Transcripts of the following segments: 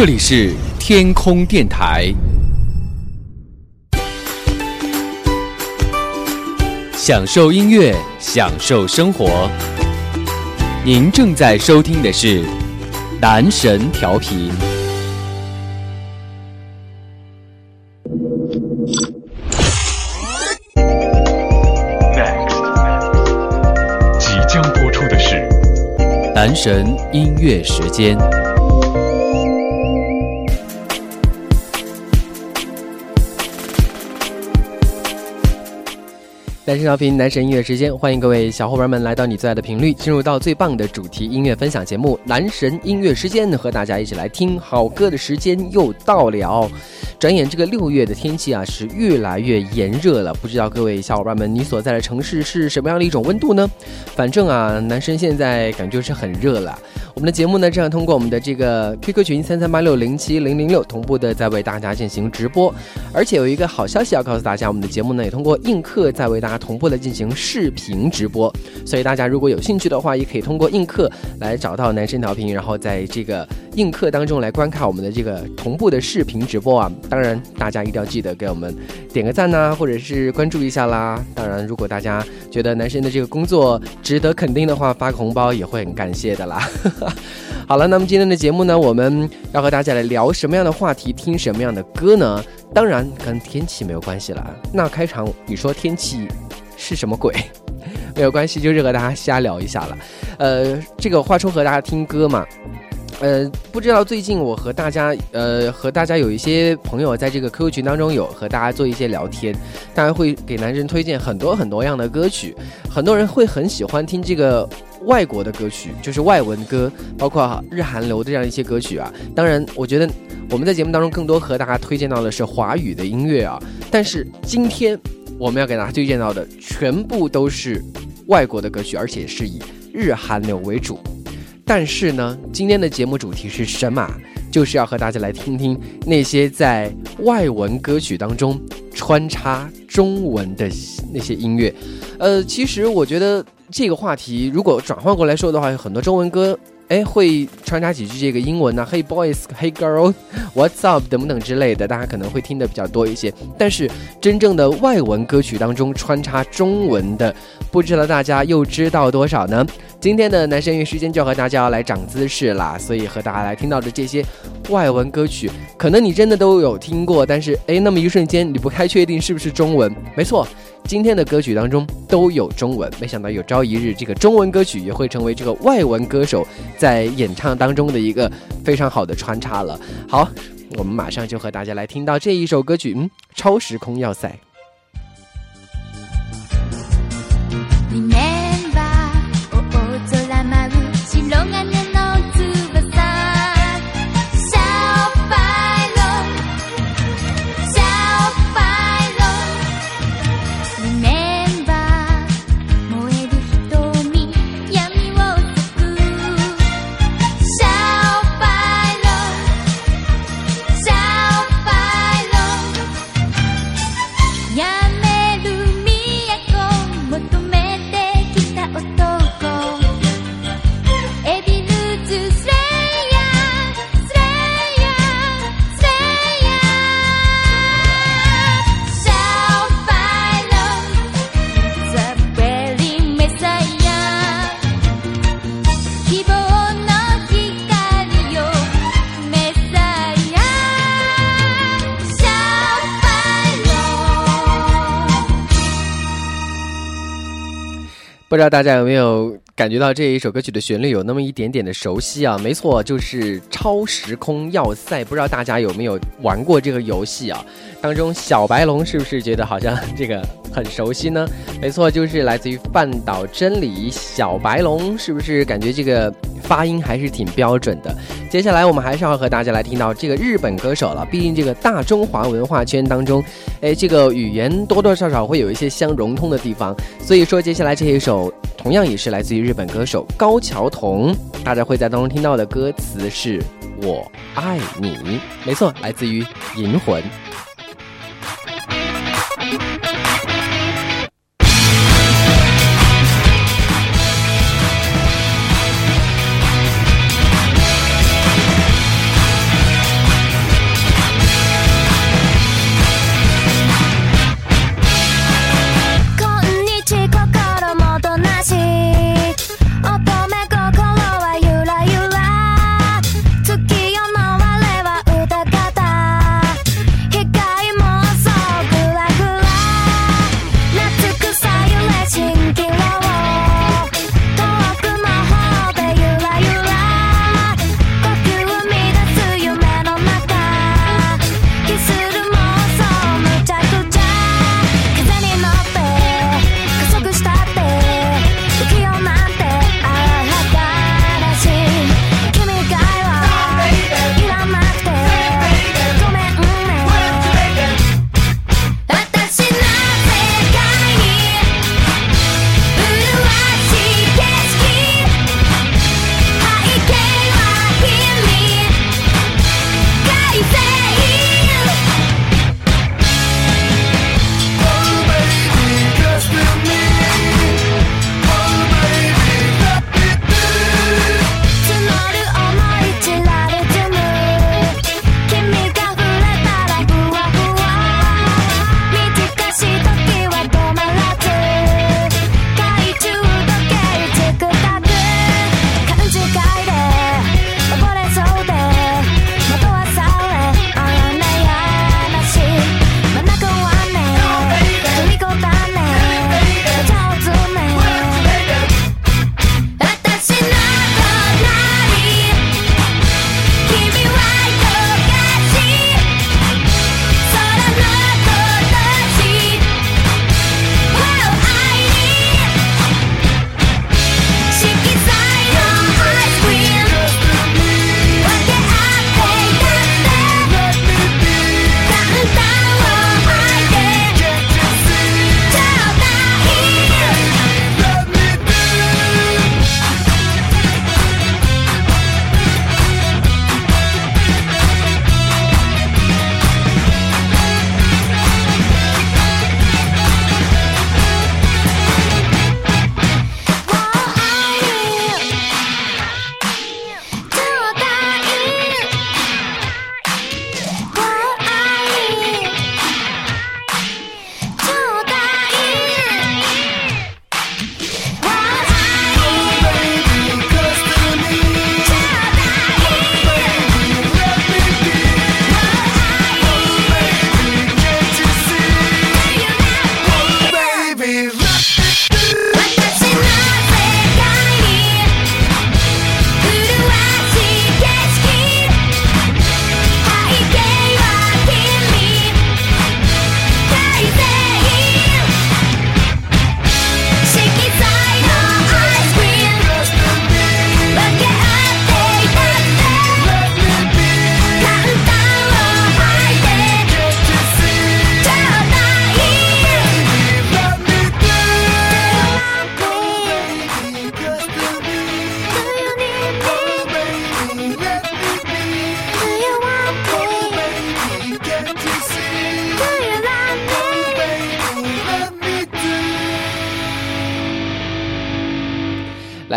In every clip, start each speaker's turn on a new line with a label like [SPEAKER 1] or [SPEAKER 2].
[SPEAKER 1] 这里是天空电台，享受音乐，享受生活。您正在收听的是男神调频。
[SPEAKER 2] Next，即将播出的是
[SPEAKER 1] 男神音乐时间。男神调频，男神音乐时间，欢迎各位小伙伴们来到你最爱的频率，进入到最棒的主题音乐分享节目《男神音乐时间》，和大家一起来听好歌的时间又到了。转眼这个六月的天气啊，是越来越炎热了。不知道各位小伙伴们，你所在的城市是什么样的一种温度呢？反正啊，男生现在感觉是很热了。我们的节目呢，正在通过我们的这个 QQ 群三三八六零七零零六同步的在为大家进行直播，而且有一个好消息要告诉大家，我们的节目呢也通过映客在为大家同步的进行视频直播，所以大家如果有兴趣的话，也可以通过映客来找到男生调频，然后在这个映客当中来观看我们的这个同步的视频直播啊。当然，大家一定要记得给我们点个赞呐，或者是关注一下啦。当然，如果大家觉得男生的这个工作值得肯定的话，发个红包也会很感谢的啦。好了，那么今天的节目呢，我们要和大家来聊什么样的话题，听什么样的歌呢？当然跟天气没有关系了。那开场你说天气是什么鬼？没有关系，就是和大家瞎聊一下了。呃，这个话说和大家听歌嘛。呃，不知道最近我和大家，呃，和大家有一些朋友在这个 QQ 群当中有和大家做一些聊天，大家会给男生推荐很多很多样的歌曲，很多人会很喜欢听这个外国的歌曲，就是外文歌，包括日韩流的这样一些歌曲啊。当然，我觉得我们在节目当中更多和大家推荐到的是华语的音乐啊，但是今天我们要给大家推荐到的全部都是外国的歌曲，而且是以日韩流为主。但是呢，今天的节目主题是什么？就是要和大家来听听那些在外文歌曲当中穿插中文的那些音乐。呃，其实我觉得这个话题如果转换过来说的话，有很多中文歌。哎，会穿插几句这个英文呢，Hey boys，Hey girl，What's up 等等之类的，大家可能会听的比较多一些。但是真正的外文歌曲当中穿插中文的，不知道大家又知道多少呢？今天的男生音乐时间就要和大家来长姿势啦，所以和大家来听到的这些外文歌曲，可能你真的都有听过，但是哎，那么一瞬间你不太确定是不是中文？没错。今天的歌曲当中都有中文，没想到有朝一日这个中文歌曲也会成为这个外文歌手在演唱当中的一个非常好的穿插了。好，我们马上就和大家来听到这一首歌曲，嗯，《超时空要塞》。不知道大家有没有感觉到这一首歌曲的旋律有那么一点点的熟悉啊？没错，就是《超时空要塞》。不知道大家有没有玩过这个游戏啊？当中小白龙是不是觉得好像这个很熟悉呢？没错，就是来自于半岛真理小白龙，是不是感觉这个发音还是挺标准的？接下来我们还是要和大家来听到这个日本歌手了，毕竟这个大中华文化圈当中，哎，这个语言多多少少会有一些相融通的地方，所以说接下来这一首同样也是来自于日本歌手高桥瞳，大家会在当中听到的歌词是“我爱你”，没错，来自于《银魂》。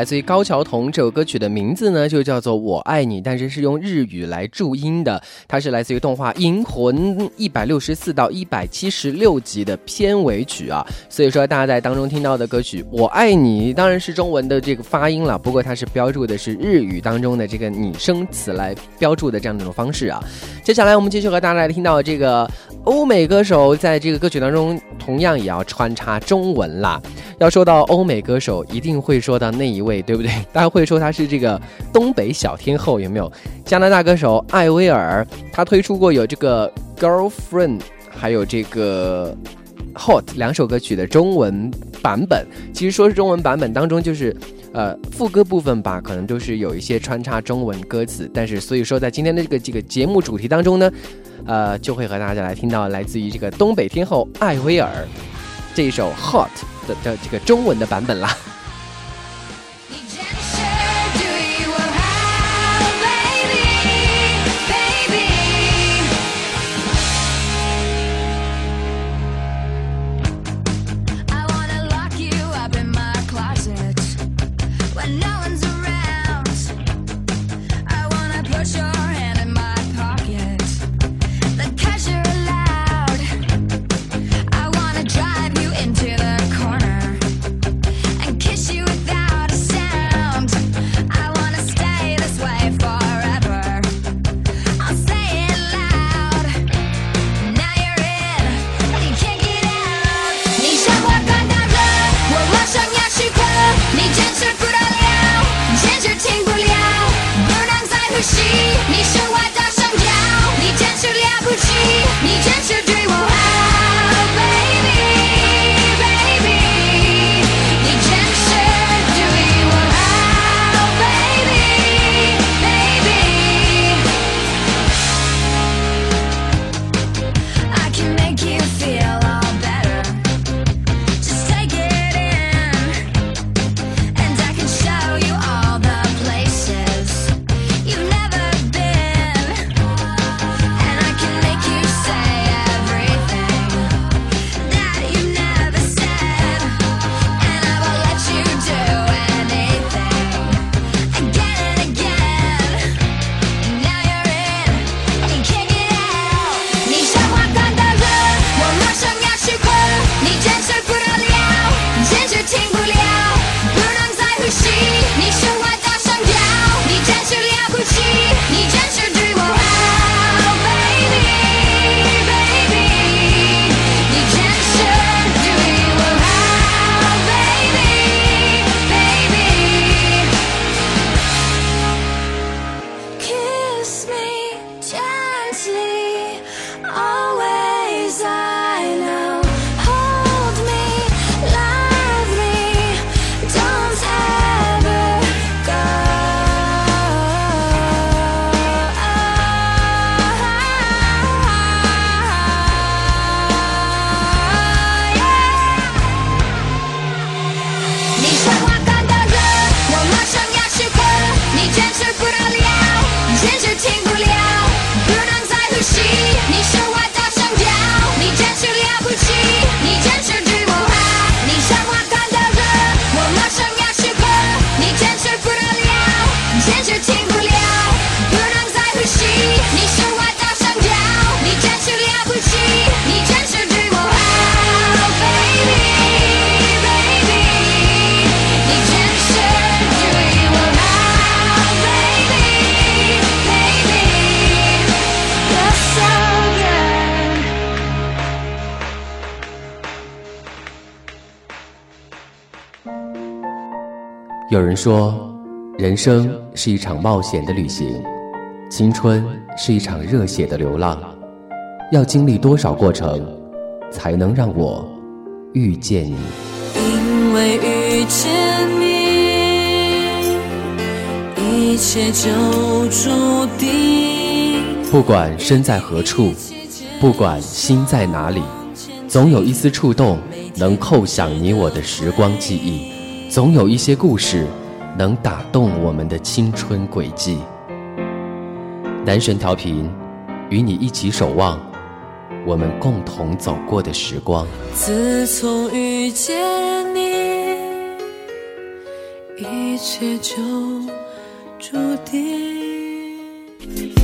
[SPEAKER 3] 来自于高桥童。这首歌曲的名字呢就叫做《我爱你》，但是是用日语来注音的。它是来自于动画《银魂》一百六十四到一百七十六集的片尾曲啊。所以说大家在当中听到的歌曲《我爱你》当然是中文的这个发音了，不过它是标注的是日语当中的这个拟声词来标注的这样的一种方式啊。接下来我们继续和大家来听到这个欧美歌手在这个歌曲当中同样也要穿插中文啦。要说到欧美歌手，一定会说到那一位，对不对？大家会说他是这个东北小天后，有没有？加拿大歌手艾薇儿，他推出过有这个 Girlfriend，还有这个 Hot 两首歌曲的中文版本。其实说是中文版本当中，就是呃副歌部分吧，可能都是有一些穿插中文歌词。但是所以说，在今天的这个这个节目主题当中呢，呃，就会和大家来听到来自于这个东北天后艾薇儿这一首 Hot。的的这个中文的版本啦。有人说，人生是一场冒险的旅行，青春是一场热血的流浪。要经历多少过程，才能让我遇见你？
[SPEAKER 4] 因为遇见你，一切就注定。
[SPEAKER 3] 不管身在何处，不管心在哪里，总有一丝触动，能扣响你我的时光记忆。总有一些故事，能打动我们的青春轨迹。男神调频，与你一起守望我们共同走过的时光。
[SPEAKER 4] 自从遇见你。
[SPEAKER 5] 一切就注定。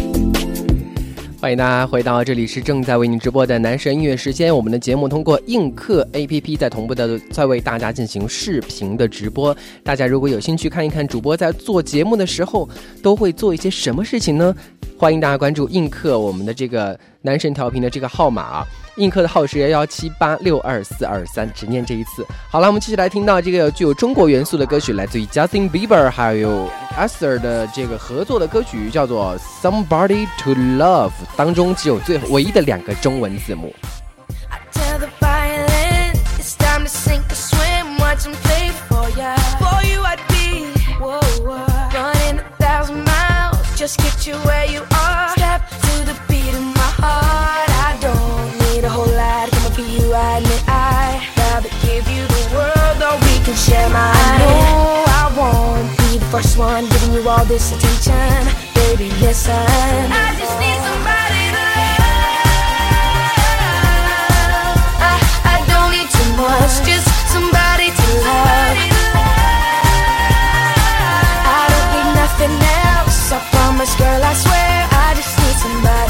[SPEAKER 1] 欢迎大家回到这里，是正在为您直播的男神音乐时间。我们的节目通过映客 APP 在同步的在为大家进行视频的直播。大家如果有兴趣看一看主播在做节目的时候都会做一些什么事情呢？欢迎大家关注映客我们的这个男神调频的这个号码啊，映客的号是幺幺七八六二四二三，只念这一次。好了，我们继续来听到这个具有中国元素的歌曲，来自于 Justin Bieber 还有 e s t e r 的这个合作的歌曲，叫做 Somebody to Love，当中只有最唯一的两个中文字母。
[SPEAKER 6] I tell the violin it's time first one giving you all this attention, baby. Listen, I just need somebody to love. I, I don't need too much, just somebody to love. I don't need nothing else. I promise, girl, I swear. I just need somebody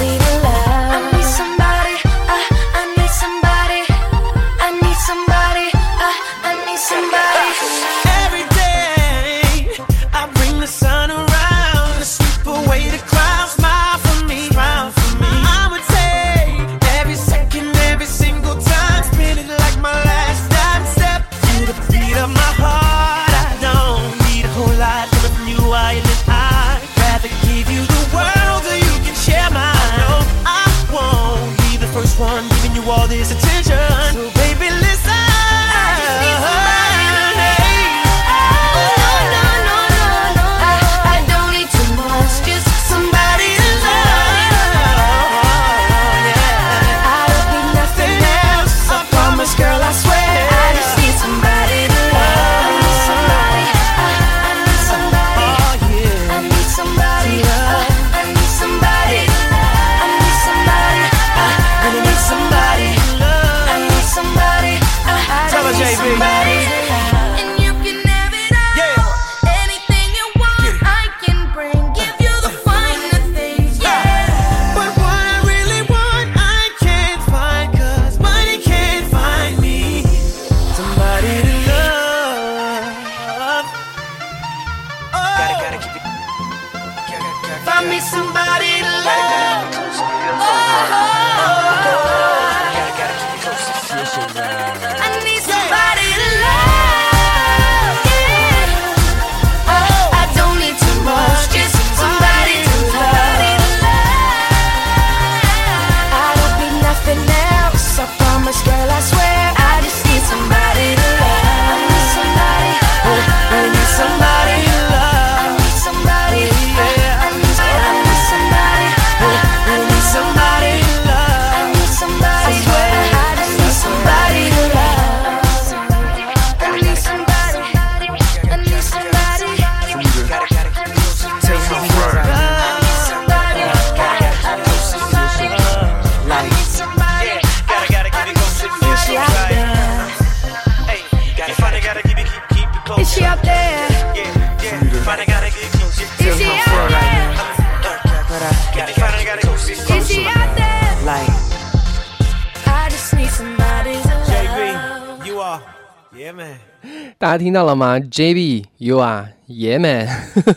[SPEAKER 1] 听到了吗？JB you are，爷们，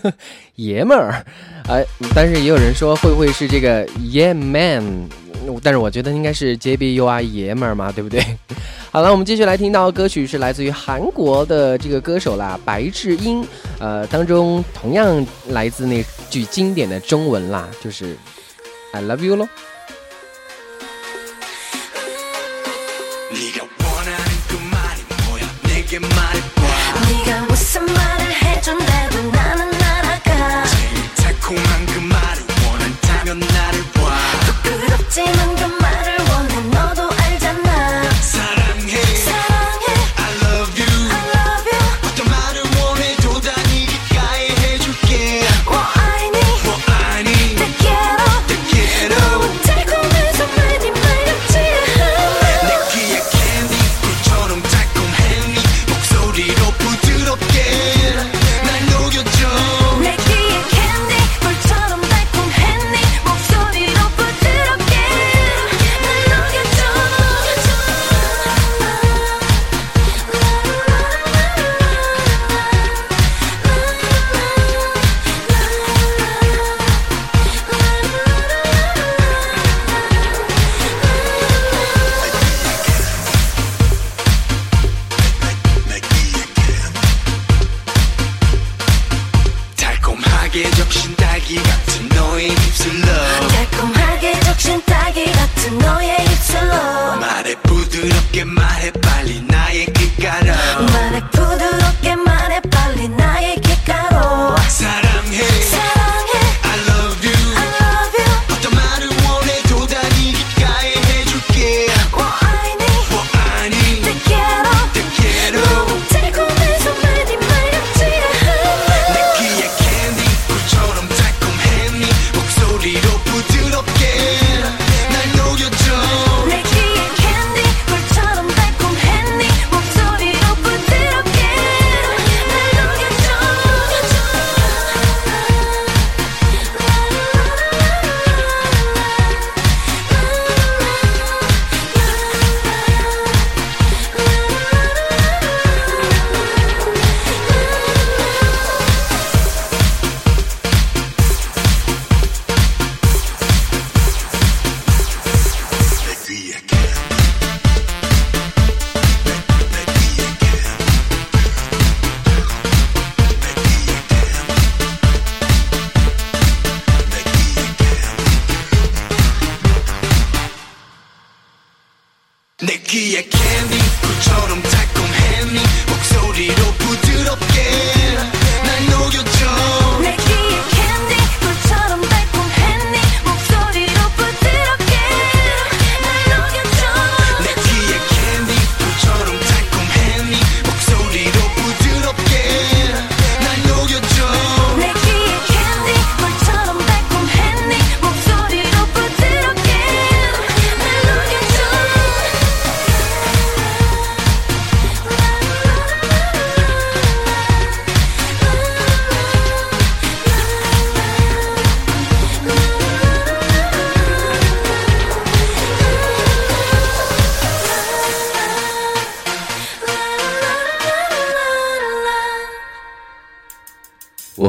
[SPEAKER 1] 爷们儿，哎，但是也有人说会不会是这个 Yeah man？但是我觉得应该是 JB you are，爷们儿嘛，对不对？好了，我们继续来听到歌曲是来自于韩国的这个歌手啦，白智英，呃，当中同样来自那句经典的中文啦，就是 I love you 咯。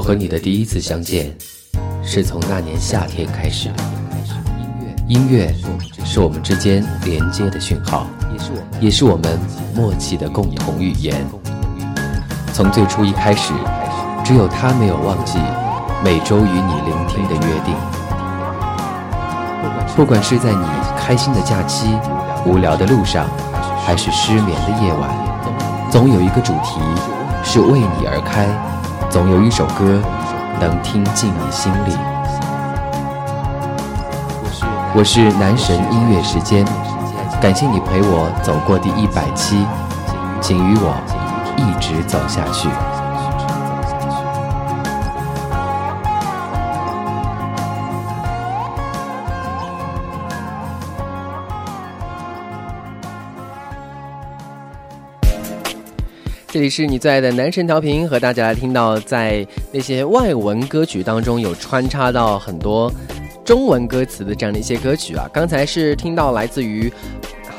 [SPEAKER 1] 我和你的第一次相见，是从那年夏天开始的。音乐是我们之间连接的讯号，也是我们默契的共同语言。从最初一开始，只有他没有忘记每周与你聆听的约定。不管是在你开心的假期、无聊的路上，还是失眠的夜晚，总有一个主题是为你而开，总有一首歌能听进你心里。我是男神音乐时间，感谢你陪我走过第一百期，请与我一直走下去。这里是你最爱的男神调频，和大家来听到在那些外文歌曲当中有穿插到很多中文歌词的这样的一些歌曲啊。刚才是听到来自于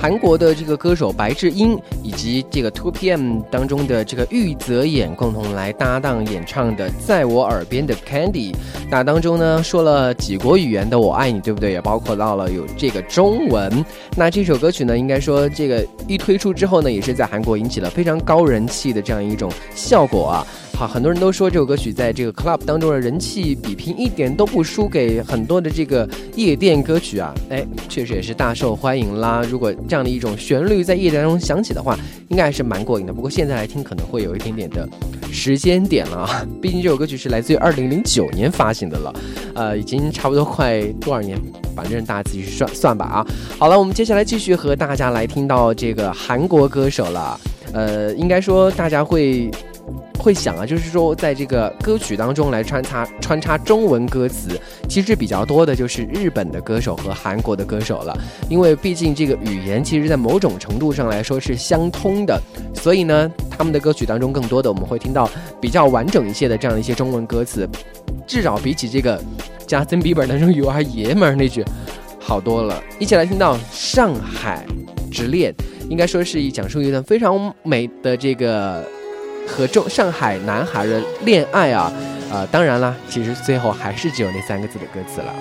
[SPEAKER 1] 韩国的这个歌手白智英，以及这个 Two PM 当中的这个玉泽演共同来搭档演唱的《在我耳边的 Candy》。那当中呢说了几国语言的“我爱你”，对不对？也包括到了有这个中文。那这首歌曲呢，应该说这个一推出之后呢，也是在韩国引起了非常高人气的这样一种效果啊。好，很多人都说这首歌曲在这个 club 当中的人气比拼一点都不输给很多的这个夜店歌曲啊，哎，确实也是大受欢迎啦。如果这样的一种旋律在夜店当中响起的话，应该还是蛮过瘾的。不过现在来听可能会有一点点的时间点了啊，毕竟这首歌曲是来自于二零零九年发行的了，呃，已经差不多快多少年，反正大家自己去算算吧啊。好了，我们接下来继续和大家来听到这个韩国歌手了，呃，应该说大家会。会想啊，就是说，在这个歌曲当中来穿插穿插中文歌词，其实比较多的就是日本的歌手和韩国的歌手了，因为毕竟这个语言其实在某种程度上来说是相通的，所以呢，他们的歌曲当中更多的我们会听到比较完整一些的这样一些中文歌词，至少比起这个 Justin Bieber 当中“有儿爷们儿”那句好多了。一起来听到《上海之恋》，应该说是讲述一段非常美的这个。和中上海男孩的恋爱啊，呃，当然啦，其实最后还是只有那三个字的歌词了。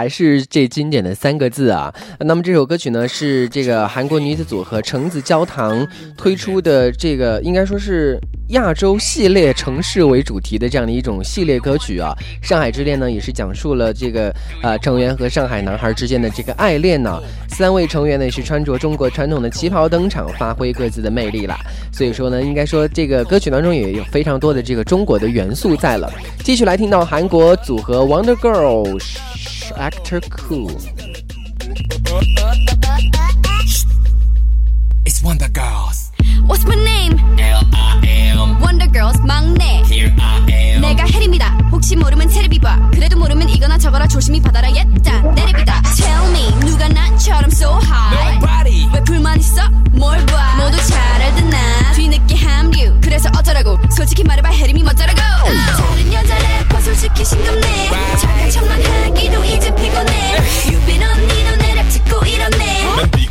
[SPEAKER 1] 还是这经典的三个字啊。那么这首歌曲呢，是这个韩国女子组合橙子焦糖推出的，这个应该说是亚洲系列城市为主题的这样的一种系列歌曲啊。上海之恋呢，也是讲述了这个呃成员和上海男孩之间的这个爱恋呢。三位成员呢也是穿着中国传统的旗袍登场，发挥各自的魅力啦。所以说呢，应该说这个歌曲当中也有非常多的这个中国的元素在了。继续来听到韩国组合 Wonder Girls。Actor
[SPEAKER 7] Cool。It's Wonder Girls.
[SPEAKER 8] What's my name?
[SPEAKER 7] L-I-M.
[SPEAKER 8] Wonder Girls 막내
[SPEAKER 7] Here I am.
[SPEAKER 8] 내가 혜림이다 혹시 모르면 테레비 봐 그래도 모르면 이거나 저거나 조심히 받아라 옛단 내리비다 Tell me 누가 나처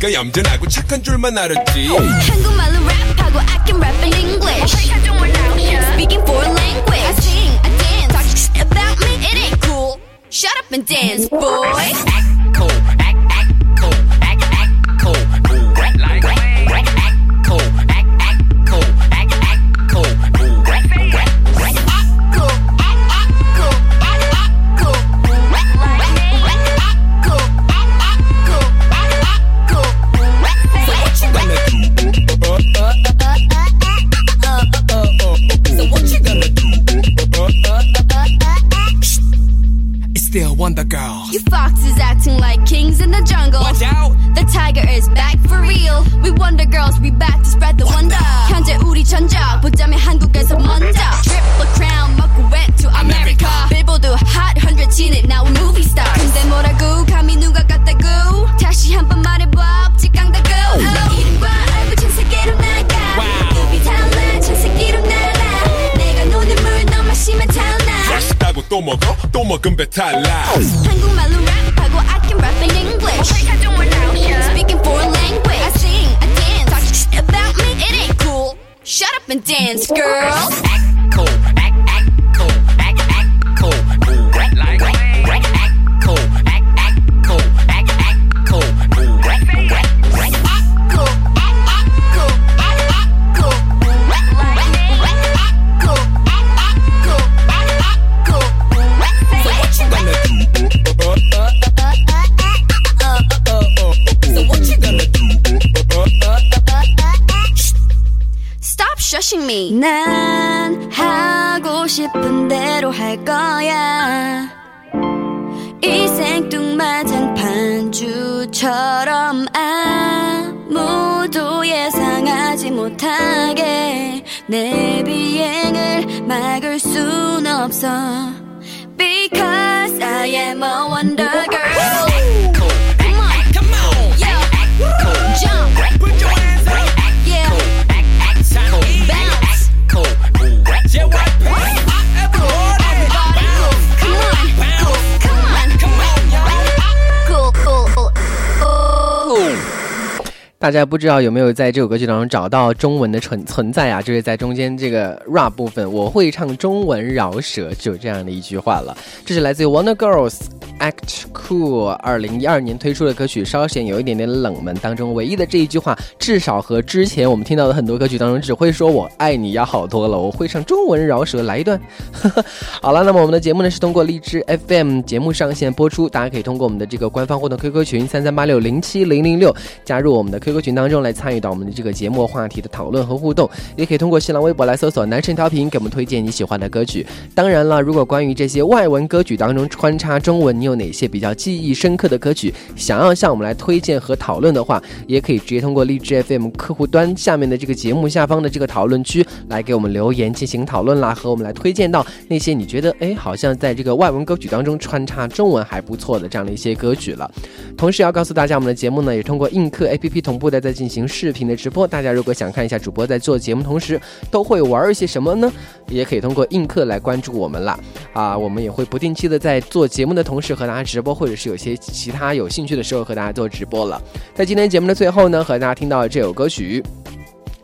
[SPEAKER 9] 네난 네가 얌전하고 착한 줄만 알았지
[SPEAKER 8] 한국말로 랩하고 I can rap in English Speaking foreign language I sing, I dance Talk about me, it ain't cool Shut up and dance, boy
[SPEAKER 7] girls,
[SPEAKER 8] we back to spread the wonder. 현재 우리 전적 보자면 한국에서 먼저. Triple crown 먹고 went to America. Billboard Hot 100 진에 나온 movie star. 근데 뭐라고 감히 누가 같다고? 다시 한 번 말해봐 없지 깡다고. 내 이름과 얼굴 전 세계로 나가. 눈이 달라 전 세계로 날아. 내가 노는 물 너무 마시면 타나.
[SPEAKER 9] 맛있다고 또 먹어? 또 먹으면 배탈 나
[SPEAKER 8] 막을 순 없어 Because I am a wonder girl
[SPEAKER 1] 大家不知道有没有在这首歌曲当中找到中文的存存在啊？就是在中间这个 rap 部分，我会唱中文饶舌，就这样的一句话了。这是来自于 Wonder Girls Act Cool 二零一二年推出的歌曲，稍显有一点点冷门。当中唯一的这一句话，至少和之前我们听到的很多歌曲当中只会说我爱你要好多了。我会唱中文饶舌，来一段。好了，那么我们的节目呢是通过荔枝 FM 节目上线播出，大家可以通过我们的这个官方互动 QQ 群三三八六零七零零六加入我们的 Q QQ 群当中来参与到我们的这个节目话题的讨论和互动，也可以通过新浪微博来搜索“男神调频”，给我们推荐你喜欢的歌曲。当然了，如果关于这些外文歌曲当中穿插中文，你有哪些比较记忆深刻的歌曲，想要向我们来推荐和讨论的话，也可以直接通过荔枝 FM 客户端下面的这个节目下方的这个讨论区来给我们留言进行讨论啦，和我们来推荐到那些你觉得哎好像在这个外文歌曲当中穿插中文还不错的这样的一些歌曲了。同时要告诉大家，我们的节目呢也通过映客 APP 同步的在进行视频的直播。大家如果想看一下主播在做节目同时都会玩一些什么呢？也可以通过映客来关注我们了。啊，我们也会不定期的在做节目的同时和大家直播，或者是有些其他有兴趣的时候和大家做直播了。在今天节目的最后呢，和大家听到这首歌曲。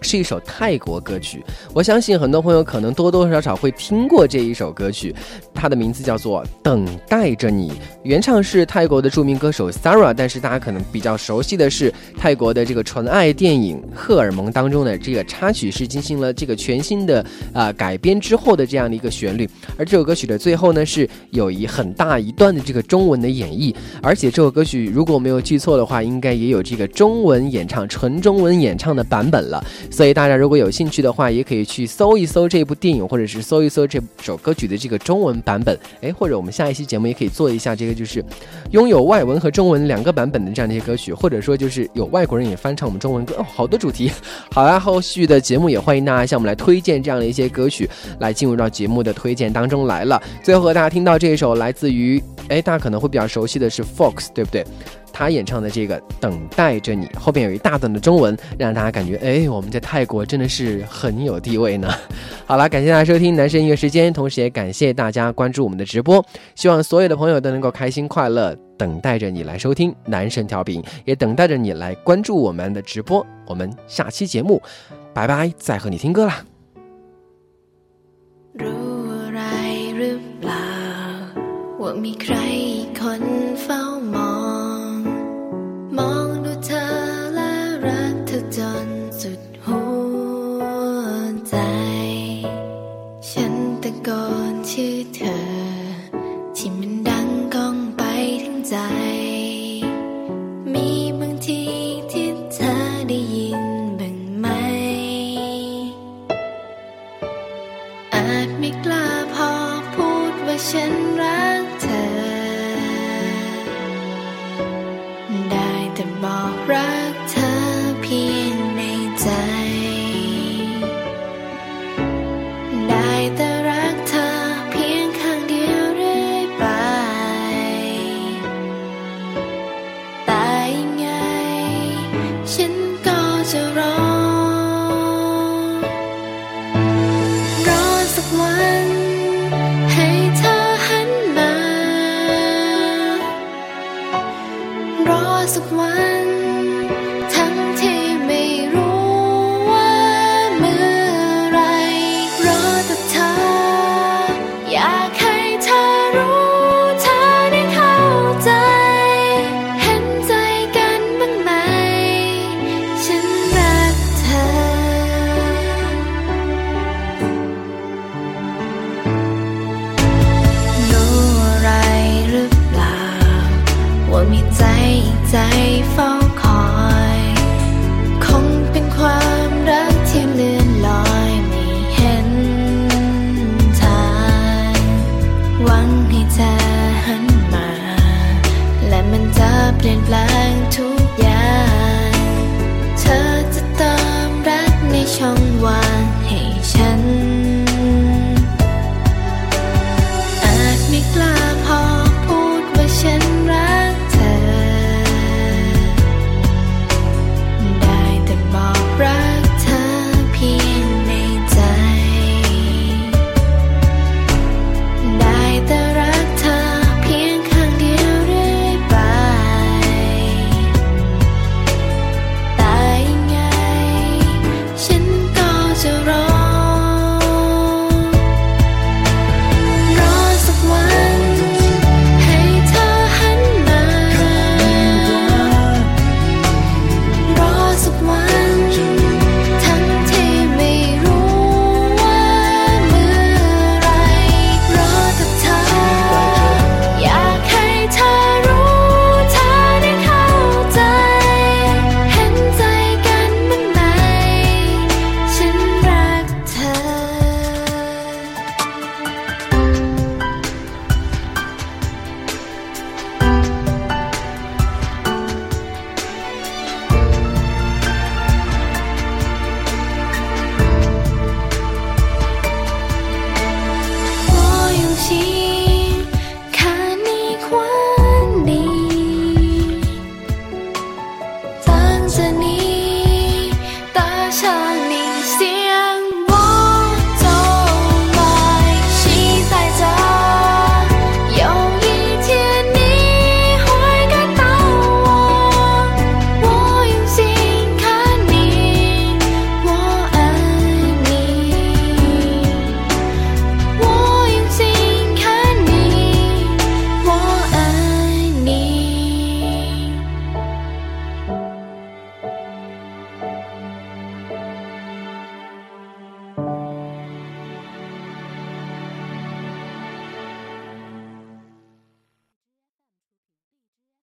[SPEAKER 1] 是一首泰国歌曲，我相信很多朋友可能多多少少会听过这一首歌曲，它的名字叫做《等待着你》，原唱是泰国的著名歌手 Sara，但是大家可能比较熟悉的是泰国的这个纯爱电影《荷尔蒙》当中的这个插曲是进行了这个全新的啊、改编之后的这样的一个旋律，而这首歌曲的最后呢是有一很大一段的这个中文的演绎，而且这首歌曲如果我没有记错的话，应该也有这个中文演唱纯中文演唱的版本了。所以大家如果有兴趣的话，也可以去搜一搜这部电影，或者是搜一搜这首歌曲的这个中文版本。哎，或者我们下一期节目也可以做一下这个，就是拥有外文和中文两个版本的这样的一些歌曲，或者说就是有外国人也翻唱我们中文歌，哦，好多主题。好啦，后续的节目也欢迎大家向我们来推荐这样的一些歌曲，来进入到节目的推荐当中来了。最后和大家听到这一首来自于，哎，大家可能会比较熟悉的是 Fox，对不对？他演唱的这个《等待着你》，后边有一大段的中文，让大家感觉，哎，我们在泰国真的是很有地位呢。好了，感谢大家收听男神音乐时间，同时也感谢大家关注我们的直播，希望所有的朋友都能够开心快乐，等待着你来收听男神调频，也等待着你来关注我们的直播。我们下期节目，拜拜，再和你听歌啦。
[SPEAKER 5] รู้อะไรหรือเปล่า ว่ามีใครอีกคนเฝ้ามอง มองดูเธอและรักเธอจนสุดหัวใจ ฉันตะโกนชื่อเธอ ที่มันดังก้องไปถึงใจ มีบางทีที่เธอได้ยินบ้างไหม อาจไม่กล้าพอพูดว่าฉัน บอกรัก in blood